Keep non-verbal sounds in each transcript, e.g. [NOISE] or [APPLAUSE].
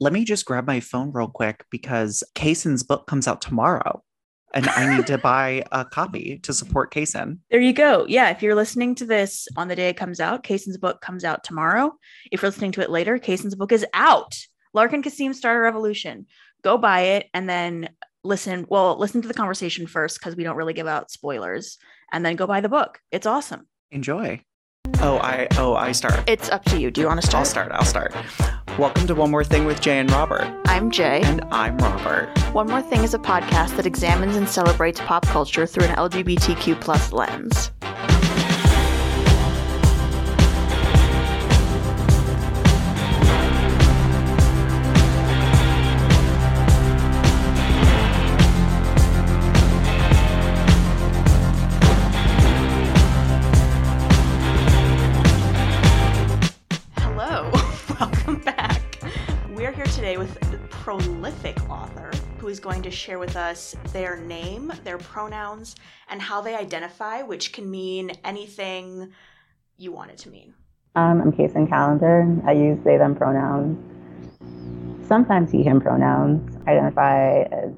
Let me just grab my phone real quick because Kacen's book comes out tomorrow and I need to [LAUGHS] buy a copy to support Kaysen. There you go. Yeah, if you're listening to this on the day it comes out, Kacen's book comes out tomorrow. If you're listening to it later, Kacen's book is out. Lark and Kasim Start a Revolution. Go buy it and then listen. Well, listen to the conversation first because we don't really give out spoilers, and then go buy the book. It's awesome. Enjoy. Oh, I oh I start. It's up to you. Do you want to start? I'll start. I'll start. Welcome to One More Thing with Jay and Robert. I'm Jay. And I'm Robert. One More Thing is a podcast that examines and celebrates pop culture through an LGBTQ plus lens. Today with the prolific author who is going to share with us their name, their pronouns, and how they identify, which can mean anything you want it to mean. Um, I'm Kacen Callender. I use they, them pronouns. Sometimes he, him pronouns. I identify as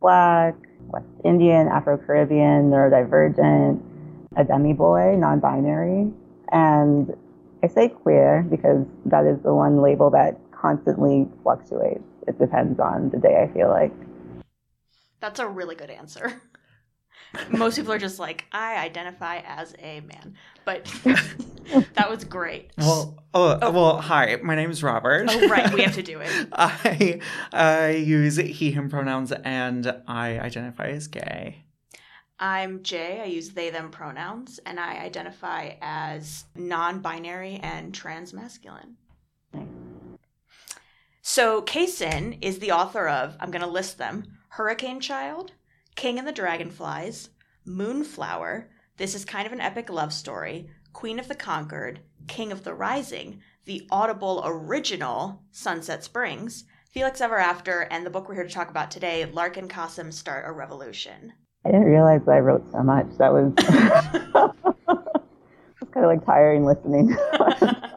Black, West Indian, Afro Caribbean, neurodivergent, a demi boy, non binary. And I say queer because that is the one label that constantly fluctuates. It depends on the day, I feel like. That's a really good answer. [LAUGHS] Most people are just like, I identify as a man. But [LAUGHS] that was great. Well, oh, oh, well, hi. My name is Robert. Oh, right. We have to do [LAUGHS] it. I I use he him pronouns and I identify as gay. I'm Jay. I use they, them pronouns, and I identify as non binary and trans masculine. So, Kacen is the author of, I'm going to list them Hurricane Child, King and the Dragonflies, Moonflower, This is Kind of an Epic Love Story, Queen of the Conquered, King of the Rising, the Audible original Sunset Springs, Felix Ever After, and the book we're here to talk about today, Lark and Kasim Start a Revolution. I didn't realize I wrote so much. That was, it's kind of like tiring listening. [LAUGHS]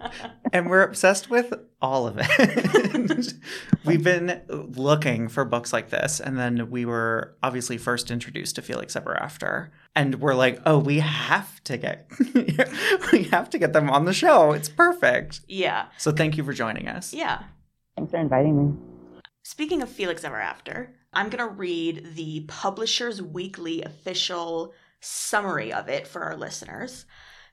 And we're obsessed with all of it. [LAUGHS] We've been looking for books like this, and then we were obviously first introduced to Felix Ever After. And we're like, oh, we have to get [LAUGHS] we have to get them on the show. It's perfect. yeah. So thank you for joining us. Yeah. Thanks for inviting me. Speaking of Felix Ever After, I'm going to read the Publisher's Weekly official summary of it for our listeners.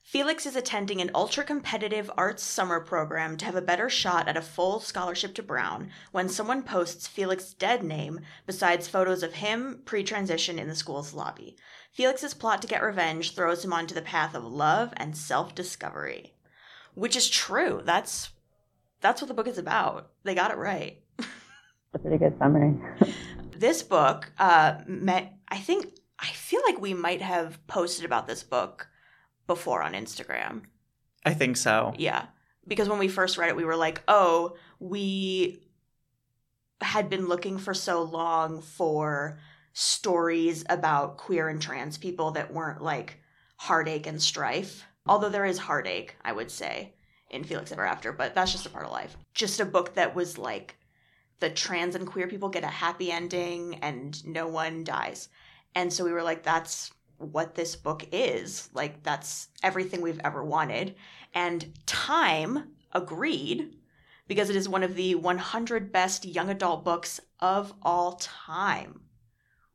Felix is attending an ultra competitive arts summer program to have a better shot at a full scholarship to Brown when someone posts Felix's dead name besides photos of him pre transition in the school's lobby. Felix's plot to get revenge throws him onto the path of love and self discovery. Which is true. That's that's what the book is about. They got it right. A pretty good summary. [LAUGHS] this book uh met i think i feel like we might have posted about this book before on instagram I think so. yeah because when we first read it we were like oh we had been looking for so long for stories about queer and trans people that weren't like heartache and strife although there is heartache i would say in felix ever after but that's just a part of life just a book that was like the trans and queer people get a happy ending and no one dies. And so we were like, that's what this book is. Like, that's everything we've ever wanted. And Time agreed because it is one of the 100 best young adult books of all time,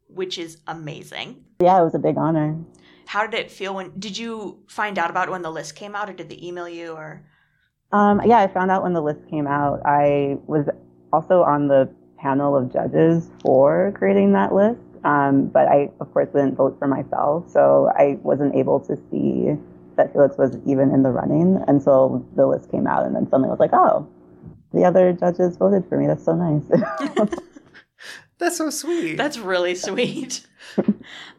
which is amazing. Yeah, it was a big honor. How did it feel when did you find out about when the list came out or did they email you or Um, yeah, I found out when the list came out. I was also on the panel of judges for creating that list, um, but I, of course, didn't vote for myself, so I wasn't able to see that Felix was even in the running until the list came out, and then suddenly I was like, oh, the other judges voted for me. That's so nice. [LAUGHS] That's so sweet. That's really sweet.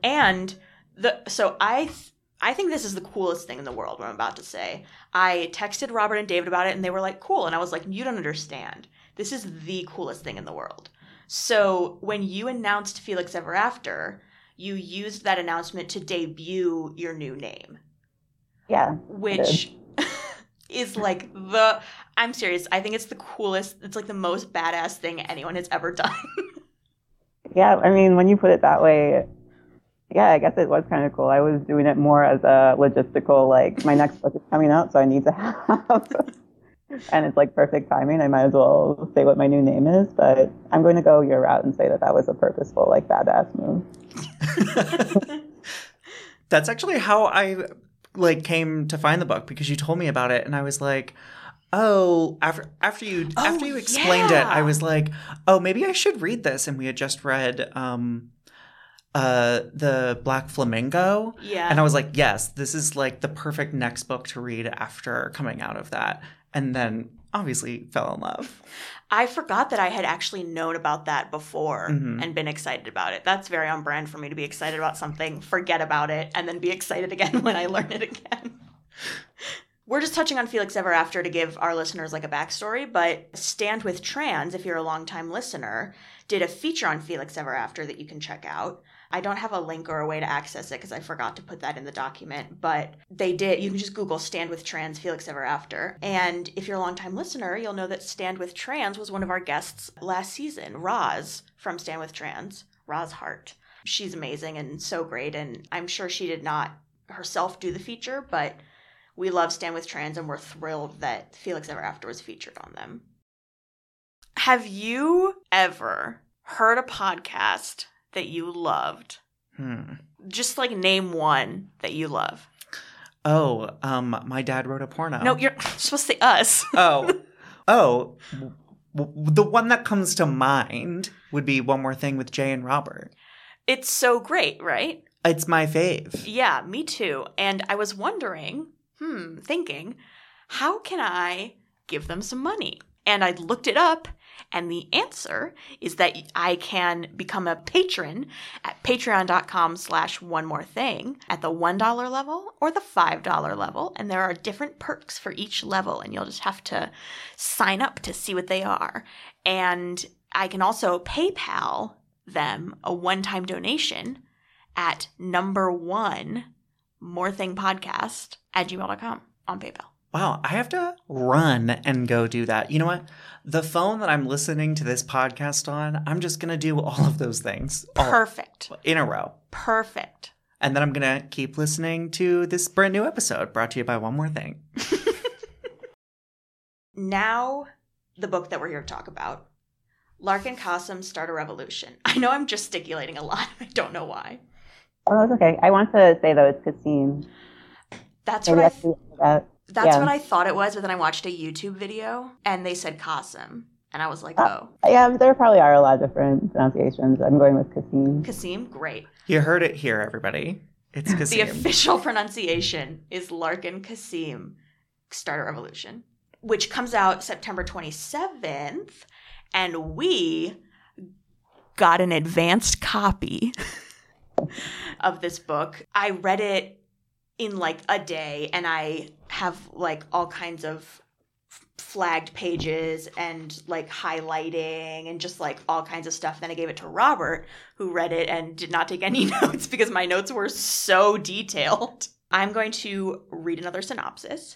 and the so I th- I think this is the coolest thing in the world. What I'm about to say. I texted Robert and David about it, and they were like, "Cool," and I was like, "You don't understand. This is the coolest thing in the world." So when you announced Felix Ever After, you used that announcement to debut your new name, yeah. which [LAUGHS] is like the I'm serious. I think it's the coolest. It's like the most badass thing anyone has ever [LAUGHS] done. Yeah, I mean, when you put it that way, yeah, I guess it was kind of cool. I was doing it more as a logistical, like, my next book is coming out, so I need to [LAUGHS] have. And it's like perfect timing. I might as well say what my new name is, but I'm going to go your route and say that that was a purposeful, like, badass move. [LAUGHS] That's actually how I like came to find the book because you told me about it and I was like, "Oh, after after you Oh, after you explained it, I was like, "Oh, maybe I should read this." And we had just read um uh the Black Flamingo yeah. and I was like, "Yes, this is like the perfect next book to read after coming out of that." And then obviously fell in love. I forgot that I had actually known about that before Mhm. and been excited about it. That's very on brand for me to be excited about something, forget about it, and then be excited again [LAUGHS] when I learn it again. We're just touching on Felix Ever After to give our listeners like a backstory, but Stand with Trans, if you're a longtime listener, did a feature on Felix Ever After that you can check out. I don't have a link or a way to access it because I forgot to put that in the document, but they did. You can just Google Stand with Trans Felix Ever After. And if you're a longtime listener, you'll know that Stand with Trans was one of our guests last season, Roz from Stand with Trans, Roz Hart. She's amazing and so great. And I'm sure she did not herself do the feature, but we love Stand with Trans and we're thrilled that Felix Ever After was featured on them. Have you ever heard a podcast that you loved? Hmm. Just like name one that you love. Oh, um my dad wrote a porno. No, you're [LAUGHS] supposed to say us. [LAUGHS] oh, oh, w- w- the one that comes to mind would be one more thing with Jay and Robert. It's so great, right? It's my fave. Yeah, me too. And I was wondering, hmm, thinking, how can I give them some money? And I looked it up, and the answer is that I can become a patron at patreon.com slash one more thing at the $1 level or the $5 level. And there are different perks for each level, and you'll just have to sign up to see what they are. And I can also PayPal them a one time donation at number one more thing podcast at gmail.com on PayPal. Wow, I have to run and go do that. You know what? The phone that I'm listening to this podcast on, I'm just going to do all of those things Perfect. in a row. Perfect. And then I'm going to keep listening to this brand new episode brought to you by One More Thing. [LAUGHS] Now, the book that we're here to talk about Lark and Kasim Start a Revolution. I know I'm gesticulating a lot. [LAUGHS] I don't know why. Oh, that's okay. I want to say, though, it's Kasim. That's Maybe what I that's the- that. That's yeah. what I thought it was, but then I watched a YouTube video and they said Kasim. And I was like, oh, Yeah, there probably are a lot of different pronunciations. I'm going with Kasim. Kasim, great. You heard it here, everybody. It's [LAUGHS] The official pronunciation is Lark and Kasim Start a Revolution, which comes out September 27th. And we got an advanced copy [LAUGHS] of this book. I read it in like a day, and I have like all kinds of flagged pages and like highlighting and just like all kinds of stuff. Then I gave it to Robert, who read it and did not take any [LAUGHS] notes because my notes were so detailed. I'm going to read another synopsis.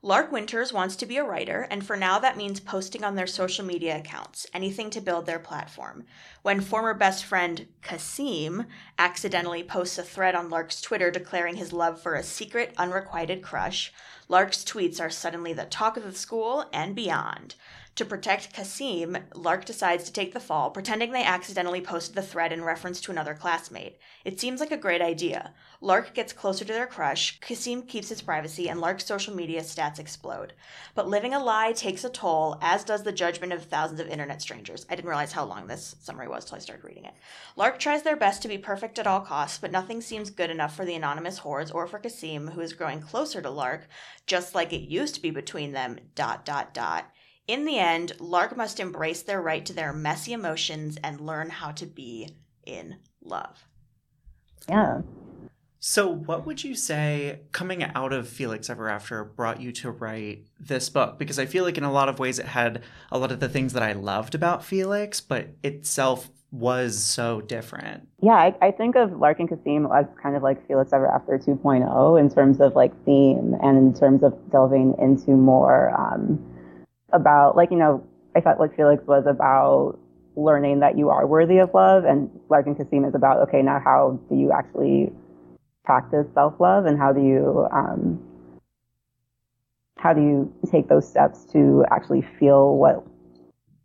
Lark Winters wants to be a writer, and for now that means posting on their social media accounts, anything to build their platform. When former best friend Kasim accidentally posts a thread on Lark's Twitter declaring his love for a secret, unrequited crush, Lark's tweets are suddenly the talk of the school and beyond. To protect Kasim, Lark decides to take the fall, pretending they accidentally posted the thread in reference to another classmate. It seems like a great idea. Lark gets closer to their crush, Kasim keeps his privacy, and Lark's social media stats explode. But living a lie takes a toll, as does the judgment of thousands of internet strangers. I didn't realize how long this summary was till I started reading it. Lark tries their best to be perfect at all costs, but nothing seems good enough for the anonymous hordes or for Kasim, who is growing closer to Lark, just like it used to be between them. Dot dot dot. In the end, Lark must embrace their right to their messy emotions and learn how to be in love. Yeah. So, what would you say coming out of Felix Ever After brought you to write this book? Because I feel like in a lot of ways it had a lot of the things that I loved about Felix, but itself was so different. Yeah, I, I think of Lark and Kasim as kind of like Felix Ever After 2.0 in terms of like theme and in terms of delving into more um, about like you know I felt like Felix was about learning that you are worthy of love, and Lark and Kasim is about okay now how do you actually practice self love and how do you um, how do you take those steps to actually feel what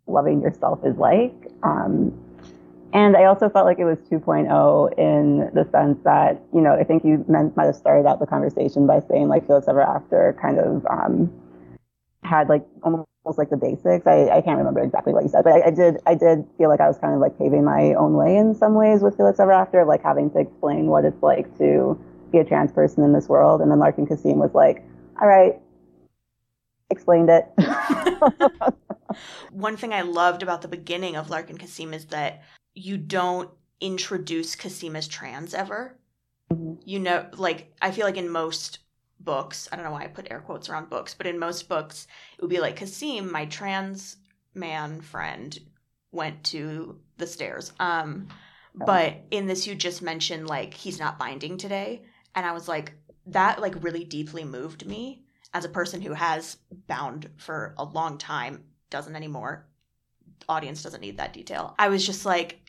loving yourself is like. Um, and I also felt like it was 2.0 in the sense that, you know, I think you meant, might have started out the conversation by saying like Felix Ever After kind of um, had like almost like the basics. I, I can't remember exactly what you said, but I, I, did I did feel like I was kind of like paving my own way in some ways with Felix Ever After, like having to explain what it's like to be a trans person in this world. And then Lark and Kasim was like, all right, explained it. [LAUGHS] [LAUGHS] One thing I loved about the beginning of Lark and Kasim is that you don't introduce Kasim as trans ever. Mm-hmm. You know, like, I feel like in most books, I don't know why I put air quotes around books, but in most books, it would be like Kasim, my trans man friend, went to the stairs. Um, oh. but in this, you just mentioned like he's not binding today, and I was like, that like really deeply moved me as a person who has bound for a long time, doesn't anymore. Audience doesn't need that detail. I was just like,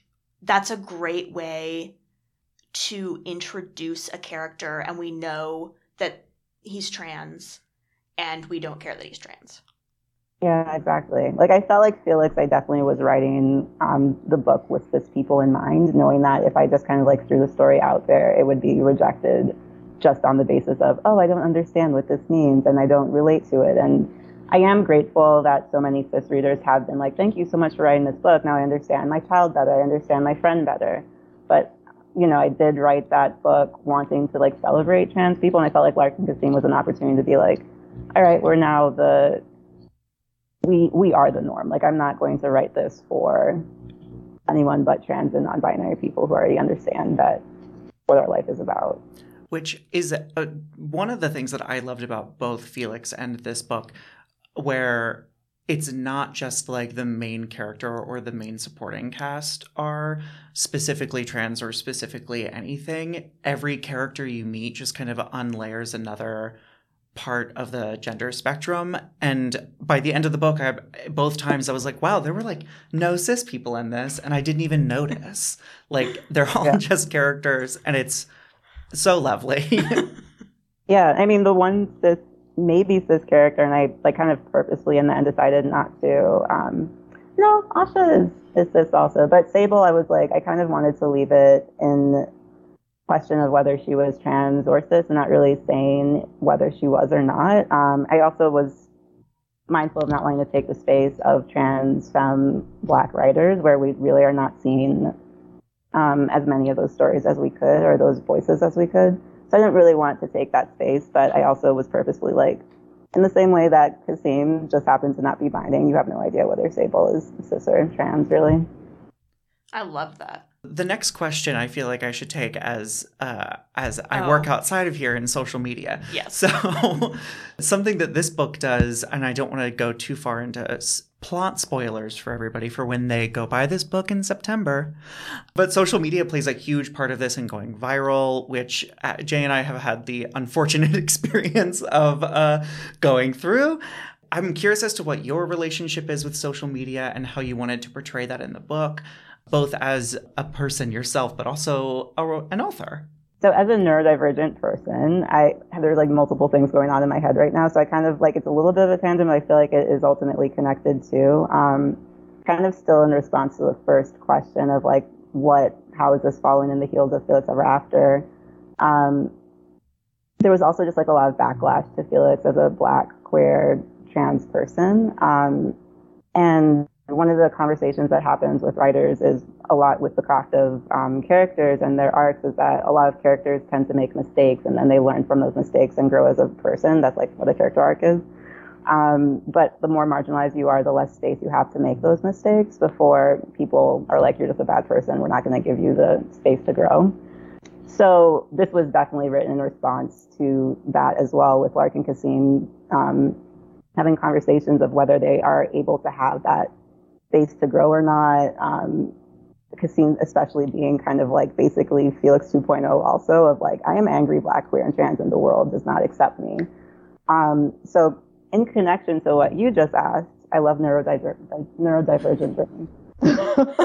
that's a great way to introduce a character, and we know that he's trans, and we don't care that he's trans. Yeah, exactly. Like I felt like Felix, I definitely was writing um, the book with cis people in mind, knowing that if I just kind of like threw the story out there, it would be rejected just on the basis of, oh, I don't understand what this means and I don't relate to it. And I am grateful that so many cis readers have been like, thank you so much for writing this book. Now I understand my child better. I understand my friend better. But, you know, I did write that book wanting to like celebrate trans people. And I felt like Lark and Kasim was an opportunity to be like, all right, we're now the, we, we are the norm. Like, I'm not going to write this for anyone but trans and non-binary people who already understand that what our life is about which is a, one of the things that I loved about both Felix and this book, where it's not just like the main character or the main supporting cast are specifically trans or specifically anything. Every character you meet just kind of unlayers another part of the gender spectrum. And by the end of the book, I both times I was like, wow, there were like no cis people in this, and I didn't even notice. like they're all yeah. just characters, and it's so lovely. [LAUGHS] yeah, I mean the one cis maybe cis character, and I like kind of purposely in the end decided not to. Um, no, Asha is is cis also, but Sable, I was like, I kind of wanted to leave it in question of whether she was trans or cis, and not really saying whether she was or not. Um, I also was mindful of not wanting to take the space of trans femme black writers, where we really are not seeing um, as many of those stories as we could or those voices as we could. So I didn't really want to take that space, but I also was purposefully like, in the same way that Kasim just happens to not be binding, you have no idea whether Sable is cis or trans, really. I love that. The next question I feel like I should take as uh, as I oh. work outside of here in social media. Yes. [LAUGHS] So [LAUGHS] something that this book does, and I don't want to go too far into plot spoilers for everybody for when they go buy this book in September. But social media plays a huge part of this in going viral, which uh, Jay and I have had the unfortunate [LAUGHS] experience of uh, going through. I'm curious as to what your relationship is with social media and how you wanted to portray that in the book both as a person yourself, but also a, an author? So as a neurodivergent person, I there's like multiple things going on in my head right now. So I kind of like it's a little bit of a tangent, but I feel like it is ultimately connected to Um, kind of still in response to the first question of like what how is this falling in the heels of Felix Ever After? Um, there was also just like a lot of backlash to Felix as a black queer trans person, um, and one of the conversations that happens with writers is a lot with the craft of um, characters and their arcs is that a lot of characters tend to make mistakes and then they learn from those mistakes and grow as a person. That's like what a character arc is. Um, but the more marginalized you are, the less space you have to make those mistakes before people are like, you're just a bad person. We're not going to give you the space to grow. So this was definitely written in response to that as well with Lark and Kasim um, having conversations of whether they are able to have that space to grow or not. Um, Kasim especially being kind of like basically Felix 2.0 also of like I am angry black queer and trans and the world does not accept me. Um, so in connection to what you just asked, I love neurodiver- neurodivergent brains. [LAUGHS]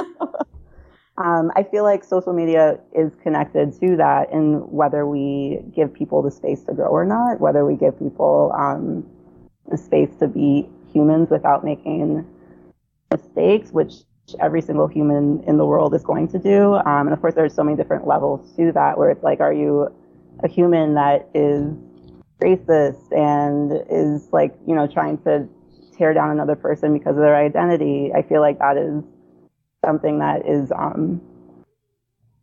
um, I feel like social media is connected to that in whether we give people the space to grow or not, whether we give people um, the space to be humans without making mistakes, which every single human in the world is going to do. Um, and of course, there's so many different levels to that where it's like, are you a human that is racist and is like, you know, trying to tear down another person because of their identity? I feel like that is something that is, um,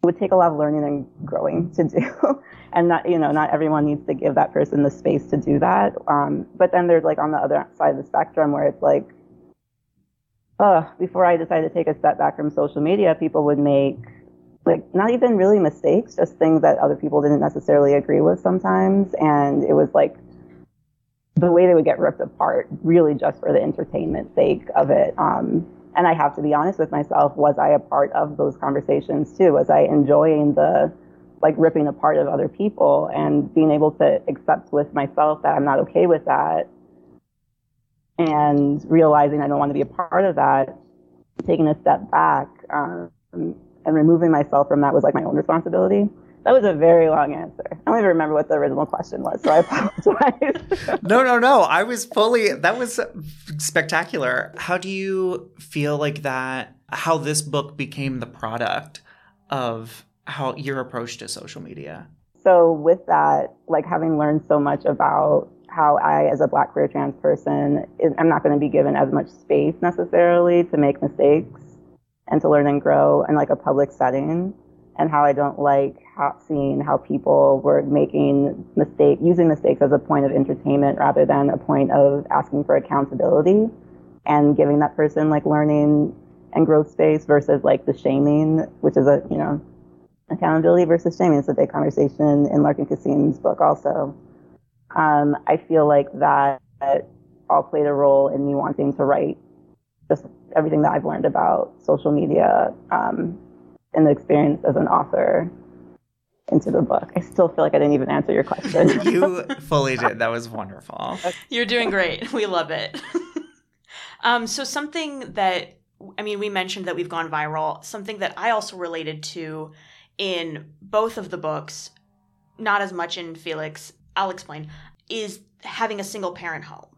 would take a lot of learning and growing to do. [LAUGHS] and not, you know, not everyone needs to give that person the space to do that. Um, but then there's like on the other side of the spectrum where it's like, uh, before I decided to take a step back from social media, people would make like not even really mistakes, just things that other people didn't necessarily agree with sometimes. And it was like the way they would get ripped apart, really just for the entertainment sake of it. Um, and I have to be honest with myself, was I a part of those conversations too? Was I enjoying the like ripping apart of other people and being able to accept with myself that I'm not okay with that and realizing I don't want to be a part of that, taking a step back um, and removing myself from that was like my own responsibility. That was a very long answer. I don't even remember what the original question was, so I [LAUGHS] apologize. no, no, no. I was fully, that was spectacular. How do you feel like that, how this book became the product of how your approach to social media? So, with that, like having learned so much about how I, as a black queer trans person, I'm not going to be given as much space necessarily to make mistakes and to learn and grow in like a public setting, and how I don't like how, seeing how people were making mistake, using mistakes as a point of entertainment rather than a point of asking for accountability and giving that person like learning and growth space versus like the shaming, which is a you know accountability versus shaming. It's a big conversation in Lark and Kasim's book also. Um, I feel like that all played a role in me wanting to write just everything that I've learned about social media um, and the experience as an author into the book. I still feel like I didn't even answer your question. [LAUGHS] you [LAUGHS] fully did. That was wonderful. You're doing great. We love it. [LAUGHS] um, so something that I mean, we mentioned that we've gone viral. Something that I also related to in both of the books, not as much in Felix I'll explain, is having a single parent home.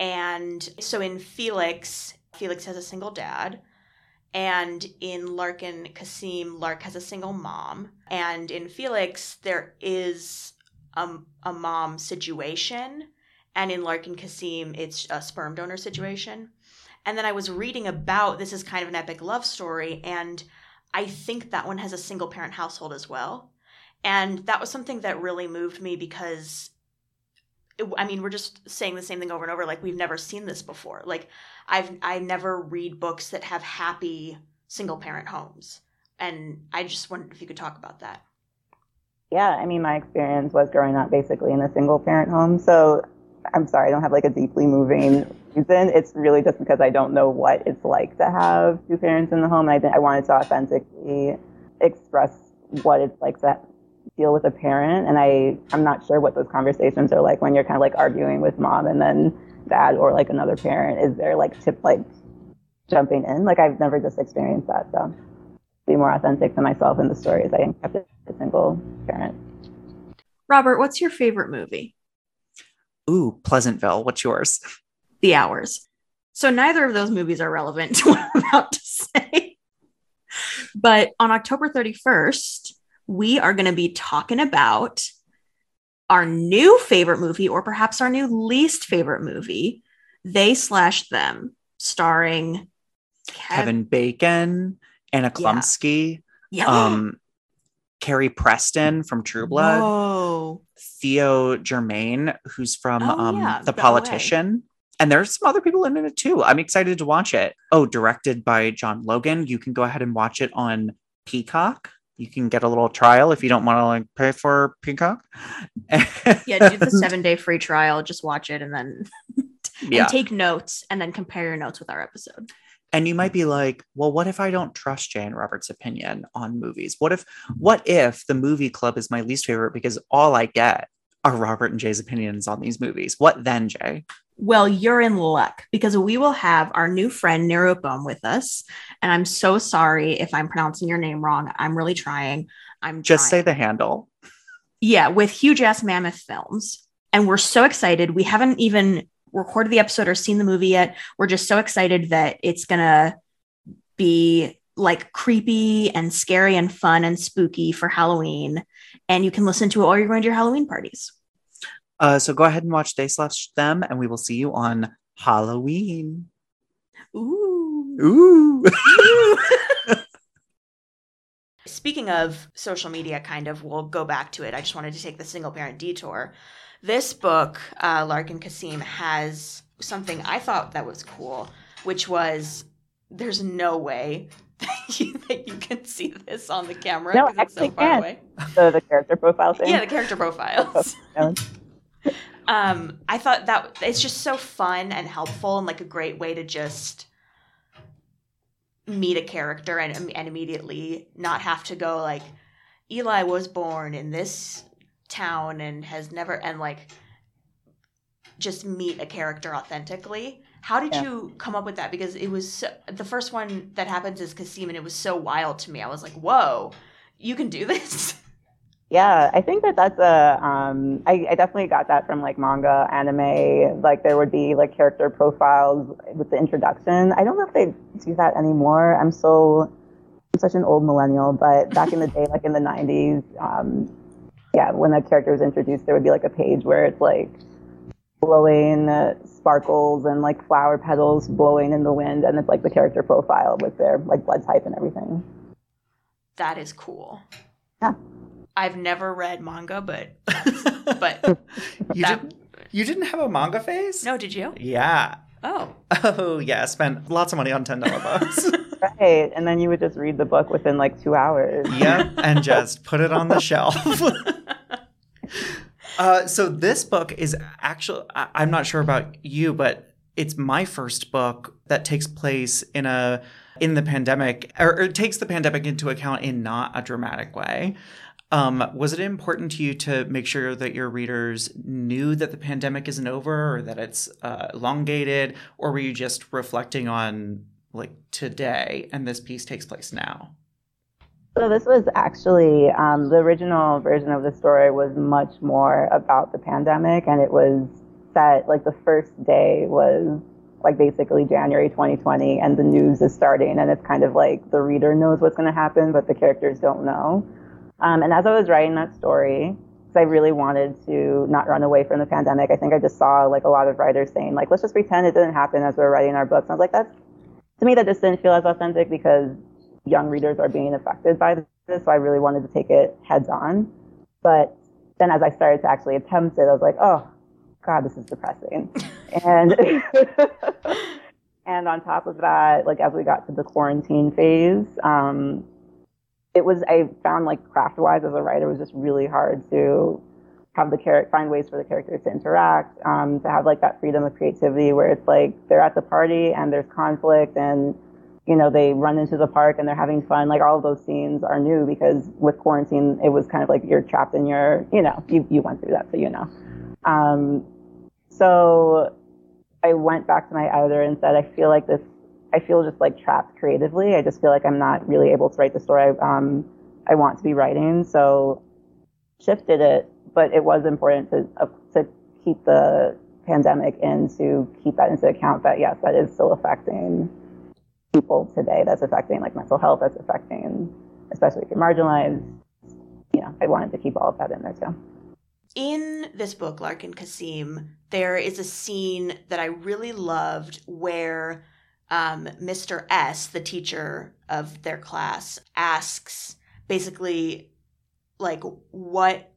And so in Felix, Felix has a single dad. And in Lark and Kasim, Lark has a single mom. And in Felix, there is a, a mom situation. And in Lark and Kasim, it's a sperm donor situation. And then I was reading about this is kind of an epic love story. And I think that one has a single parent household as well. And that was something that really moved me because I mean, we're just saying the same thing over and over. Like we've never seen this before. Like I've I never read books that have happy single parent homes, and I just wondered if you could talk about that. Yeah, I mean, my experience was growing up basically in a single parent home. So I'm sorry, I don't have like a deeply moving reason. It's really just because I don't know what it's like to have two parents in the home. I I wanted to authentically express what it's like to deal with a parent and I I'm not sure what those conversations are like when you're kind of like arguing with mom and then dad or like another parent. Is there like tip like jumping in? Like I've never just experienced that so be more authentic to myself in the stories I kept it a single parent. Robert what's your favorite movie? Ooh Pleasantville. What's yours? The Hours. So neither of those movies are relevant [LAUGHS] to what I'm about to say. But on October 31st we are going to be talking about our new favorite movie, or perhaps our new least favorite movie, They Slash Them, starring Kev- Kevin Bacon, Anna Chlumsky, yeah. um, Carrie Preston from True Blood, Whoa. Theo Germaine, who's from oh, um, yeah, The Politician. And there's some other people in it too. I'm excited to watch it. Oh, directed by John Logan. You can go ahead and watch it on Peacock you can get a little trial if you don't want to like pay for Peacock. [LAUGHS] yeah, do the seven day free trial. Just watch it and then [LAUGHS] yeah. take notes and then compare your notes with our episode. And you might be like, well, what if I don't trust Jay and Robert's opinion on movies? What if what if the movie club is my least favorite because all I get are Robert and Jay's opinions on these movies? What then, Jay? Well, you're in luck because we will have our new friend Nirupam with us. And I'm so sorry if I'm pronouncing your name wrong. I'm really trying. I'm just trying. say the handle. Yeah, with huge ass mammoth films. And we're so excited. We haven't even recorded the episode or seen the movie yet. We're just so excited that it's going to be like creepy and scary and fun and spooky for Halloween. And you can listen to it while you're going to your Halloween parties. Uh, so go ahead and watch They Slash Them, and we will see you on Halloween. Ooh. Ooh. [LAUGHS] Speaking of social media, kind of, we'll go back to it. I just wanted to take the single parent detour. This book, uh, Lark and Kasim, has something I thought that was cool, which was there's no way [LAUGHS] that you, that you can see this on the camera. No, 'cause it's so actually far can. away. So the character profile thing. Yeah, the character [LAUGHS] profiles. Um, I thought that it's just so fun and helpful and like a great way to just meet a character and and immediately not have to go like Eli was born in this town and has never and like just meet a character authentically. How did Yeah. you come up with that? Because it was so, the first one that happens is Kasim, and it was so wild to me. I was like, "Whoa, you can do this!" [LAUGHS] Yeah, I think that that's a. Um, I, I definitely got that from like manga, anime. Like there would be like character profiles with the introduction. I don't know if they do that anymore. I'm so I'm such an old millennial, but back in the day, like in the '90s, um, yeah, when a character was introduced, there would be like a page where it's like blowing uh, sparkles and like flower petals blowing in the wind, and it's like the character profile with their like blood type and everything. that is cool. Yeah. I've never read manga, but but [LAUGHS] but you that- didn't. You didn't have a manga phase? no, did you? Yeah. Oh, Oh yeah. Spent lots of money on ten dollar books. [LAUGHS] Right, and then you would just read the book within like two hours. yep, [LAUGHS] and just put it on the shelf. uh, so this book is actually I- I'm not sure about you, but it's my first book that takes place in a in the pandemic, or, or it takes the pandemic into account in not a dramatic way. Um, was it important to you to make sure that your readers knew that the pandemic isn't over or that it's uh, elongated, or were you just reflecting on like today and this piece takes place now? So this was actually um, the original version of the story was much more about the pandemic, and it was set like the first day was like basically January 2020, and the news is starting, and it's kind of like the reader knows what's going to happen, but the characters don't know. Um, and as I was writing that story, because I really wanted to not run away from the pandemic, I think I just saw like a lot of writers saying like, let's just pretend it didn't happen as we're writing our books. And I was like, that's to me that just didn't feel as authentic because young readers are being affected by this. So I really wanted to take it heads on. But then as I started to actually attempt it, I was like, oh, God, this is depressing. [LAUGHS] and [LAUGHS] and on top of that, like as we got to the quarantine phase, um, it was I found like craft wise as a writer was just really hard to have the character find ways for the characters to interact, um, to have like that freedom of creativity where it's like they're at the party and there's conflict and you know they run into the park and they're having fun. Like all of those scenes are new because with quarantine it was kind of like you're trapped in your you know you you went through that so you know. Um, so I went back to my editor and said I feel like this I feel just like trapped creatively. I just feel like I'm not really able to write the story I, um, I want to be writing. So shifted it, but it was important to uh, to keep the pandemic in to keep that into account. That yes, that is still affecting people today. That's affecting like mental health. That's affecting, especially if you're marginalized. You know, I wanted to keep all of that in there too. in this book, Lark and Kasim, there is a scene that I really loved where um, Mr. S, the teacher of their class, asks basically, like, what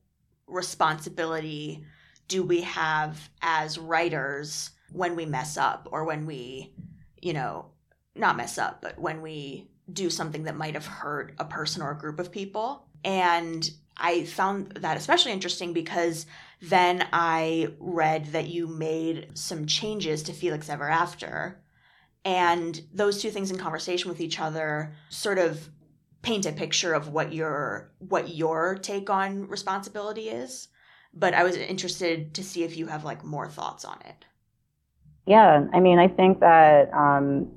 responsibility do we have as writers when we mess up or when we, you know, not mess up, but when we do something that might have hurt a person or a group of people. And I found that especially interesting because then I read that you made some changes to Felix Ever After. And those two things in conversation with each other sort of paint a picture of what your what your take on responsibility is. But i was interested to see if you have like more thoughts on it. Yeah, I mean, I think that um,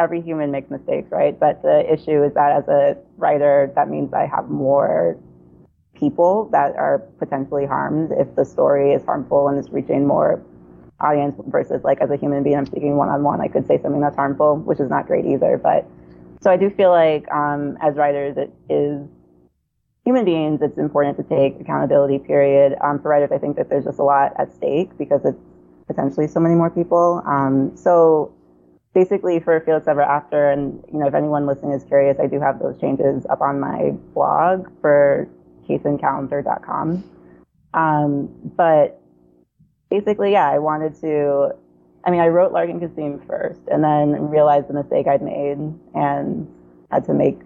every human makes mistakes, right? But the issue is that as a writer, that means I have more people that are potentially harmed if the story is harmful and is reaching more audience versus like as a human being, I'm speaking one on one, I could say something that's harmful, which is not great either. But so I do feel like um, as writers, it is human beings, it's important to take accountability, period. Um, for writers, I think that there's just a lot at stake because it's potentially so many more people. Um, so basically for Felix Ever After, and you know, if anyone listening is curious, I do have those changes up on my blog for kacencallender.com. Um, but basically, yeah, I wanted to. I mean, I wrote Lark and Kasim first, and then realized the mistake I'd made, and had to make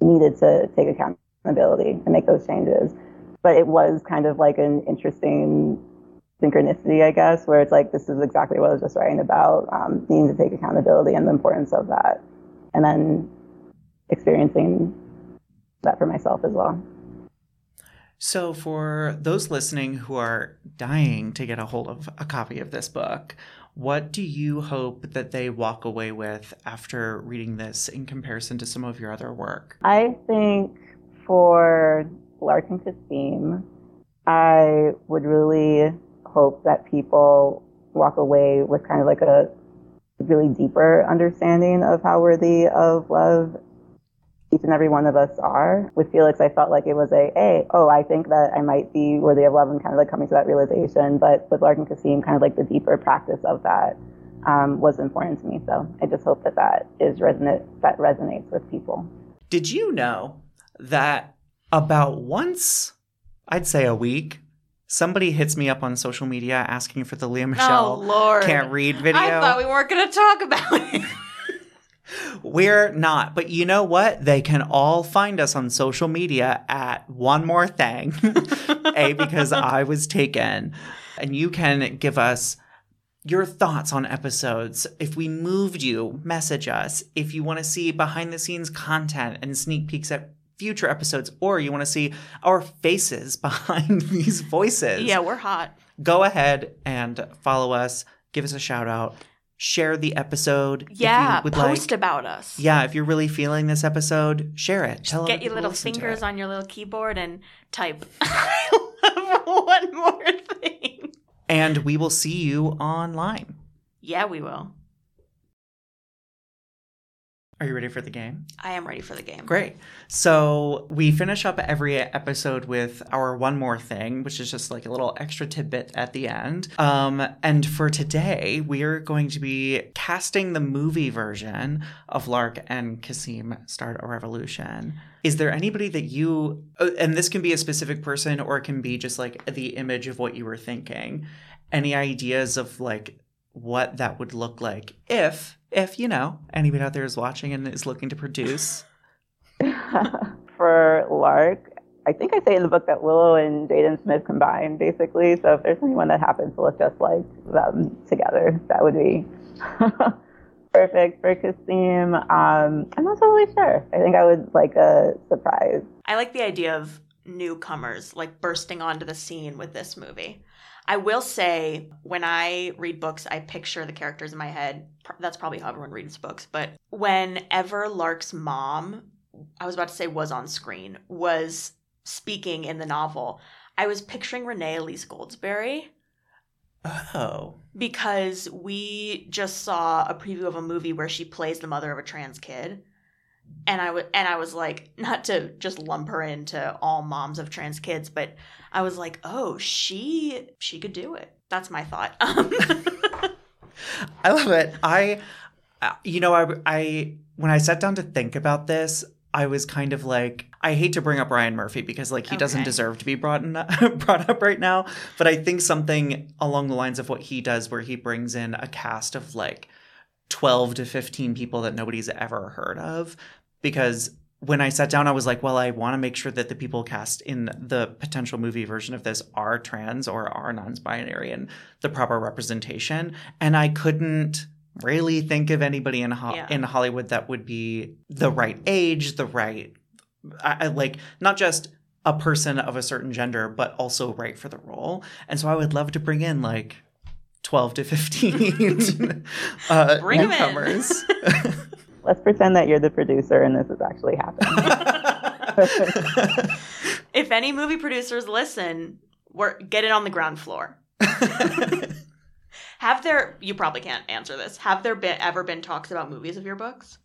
needed to take accountability and make those changes. But it was kind of like an interesting synchronicity, I guess, where it's like this is exactly what I was just writing about, um, needing to take accountability and the importance of that, and then experiencing that for myself as well. So, for those listening who are dying to get a hold of a copy of this book, what do you hope that they walk away with after reading this in comparison to some of your other work? I think for Lark and Kasim, I would really hope that people walk away with kind of like a really deeper understanding of how worthy of love each and every one of us are. With Felix, I felt like it was a, hey, oh, I think that I might be worthy of love and kind of like coming to that realization. But with Lark and Kasim, kind of like the deeper practice of that um, was important to me. So I just hope that that is resonant, that resonates with people. Did you know that about once, I'd say a week, somebody hits me up on social media asking for the Lea Michele oh lord can't read video? i thought we weren't going to talk about it We're not, but you know what? They can all find us on social media at one more thing. [LAUGHS] a because I was taken, and you can give us your thoughts on episodes. If we moved you, message us. If you want to see behind the scenes content and sneak peeks at future episodes, or you want to see our faces [LAUGHS] behind these voices, yeah we're hot go ahead and follow us. Give us a shout out. Share the episode. if you yeah would post like. about us Yeah, if you're really feeling this episode, share it. Tell get your little to listen to fingers on your little keyboard and type [LAUGHS] [LAUGHS] one more thing And we will see you online. yeah we will Are you ready for the game? i am ready for the game Great. So we finish up every episode with our one more thing, which is just like a little extra tidbit at the end. Um, and for today, we are going to be casting the movie version of Lark and Kasim Start a Revolution. Is there anybody that you, uh, and this can be a specific person or it can be just like the image of what you were thinking, any ideas of like what that would look like if, if, you know, anybody out there is watching and is looking to produce? [LAUGHS] for Lark, I think I say in the book that Willow and Jaden Smith combined, basically. So if there's anyone that happens to look just like them together, that would be [LAUGHS] perfect for Kasim. Um, I'm not totally sure. I think I would like a surprise. I like the idea of newcomers like bursting onto the scene with this movie. I will say, when I read books, I picture the characters in my head. That's probably how everyone reads books. But whenever Lark's mom, I was about to say was on screen, was speaking in the novel, I was picturing Renee Elise Goldsberry Oh. because we just saw a preview of a movie where she plays the mother of a trans kid and I was and I was like not to just lump her into all moms of trans kids but I was like oh she she could do it that's my thought [LAUGHS] I love it. I, uh, you know, I, I, when I sat down to think about this, I was kind of like, I hate to bring up Ryan Murphy because like he doesn't deserve to be brought in, [LAUGHS] brought up right now. But I think something along the lines of what he does, where he brings in a cast of like twelve to fifteen people that nobody's ever heard of, because. When I sat down, I was like, well, I want to make sure that the people cast in the potential movie version of this are trans or are non binary and the proper representation. And I couldn't really think of anybody in Ho- Yeah. in Hollywood that would be the right age, the right, I, I like not just a person of a certain gender, but also right for the role. And so I would love to bring in like twelve to fifteen [LAUGHS] uh, Bring 'em in. newcomers. [LAUGHS] Let's pretend that you're the producer and this is actually happening. [LAUGHS] If any movie producers listen, we're get it on the ground floor. Have there? You probably can't answer this. Have there been ever been talks about movies of your books?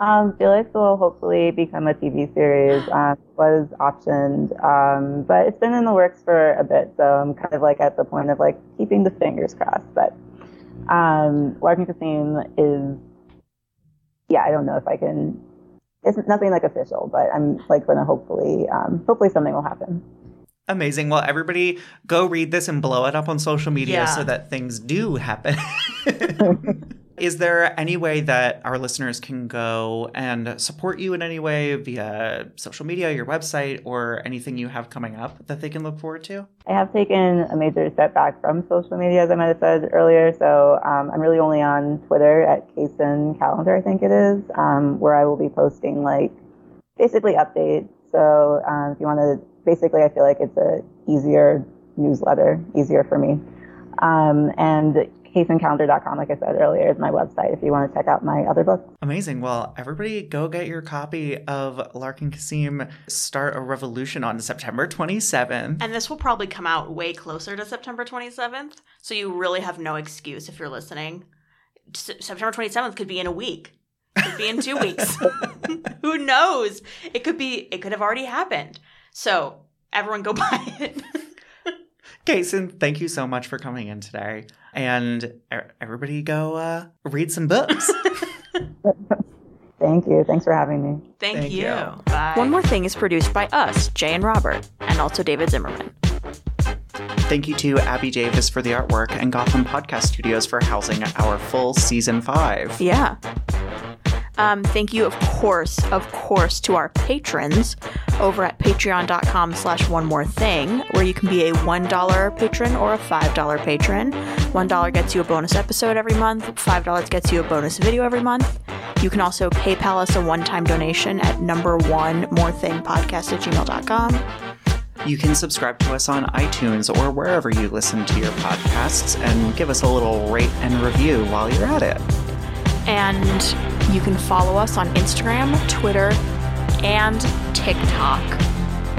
Um, Felix will hopefully become a TV series. [GASPS] Um, was optioned, um, but it's been in the works for a bit. So I'm kind of like at the point of like keeping the fingers crossed. But um, Lark and Kasim is, yeah, I don't know if I can. It's nothing like official, but I'm like going to hopefully, um, hopefully something will happen. Amazing. Well, everybody go read this and blow it up on social media Yeah. so that things do happen. [LAUGHS] [LAUGHS] Is there any way that our listeners can go and support you in any way via social media, your website, or anything you have coming up that they can look forward to? I have taken a major step back from social media, as I might have said earlier. So um, I'm really only on Twitter at Kacen Callender, I think it is, um, where I will be posting like basically updates. So um, if you want to, basically, I feel like it's a easier newsletter, easier for me. Um, and kacencallender.com, like I said earlier, is my website if you want to check out my other books. Amazing. Well, everybody go get your copy of Lark and Kasim Start a Revolution on September 27th. And this will probably come out way closer to September 27th. So you really have no excuse if you're listening. S- September 27th could be in a week. Could be in two [LAUGHS] weeks. [LAUGHS] Who knows? It could be it could have already happened. So everyone go [LAUGHS] buy it. Kacen, thank you so much for coming in today. And everybody go uh, read some books. [LAUGHS] [LAUGHS] Thank you. Thanks for having me. Thank, Thank you. you. Bye. One More Thing is produced by us, Jay and Robert, and also David Zimmerman. Thank you to Abby Davis for the artwork and Gotham Podcast Studios for housing our full season five. Yeah. Um, thank you, of course, of course, to our patrons over at patreon.com slash one more thing, where you can be a $1 patron or a $5 patron. $1 gets you a bonus episode every month, $5 gets you a bonus video every month. You can also PayPal us a one-time donation at number one more thing podcast at gmail.com. You can subscribe to us on iTunes or wherever you listen to your podcasts and give us a little rate and review while you're at it. And you can follow us on Instagram, Twitter, and TikTok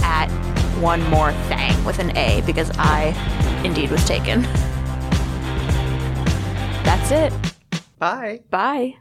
at One More Thing with an A because I indeed was taken. That's it. Bye. Bye.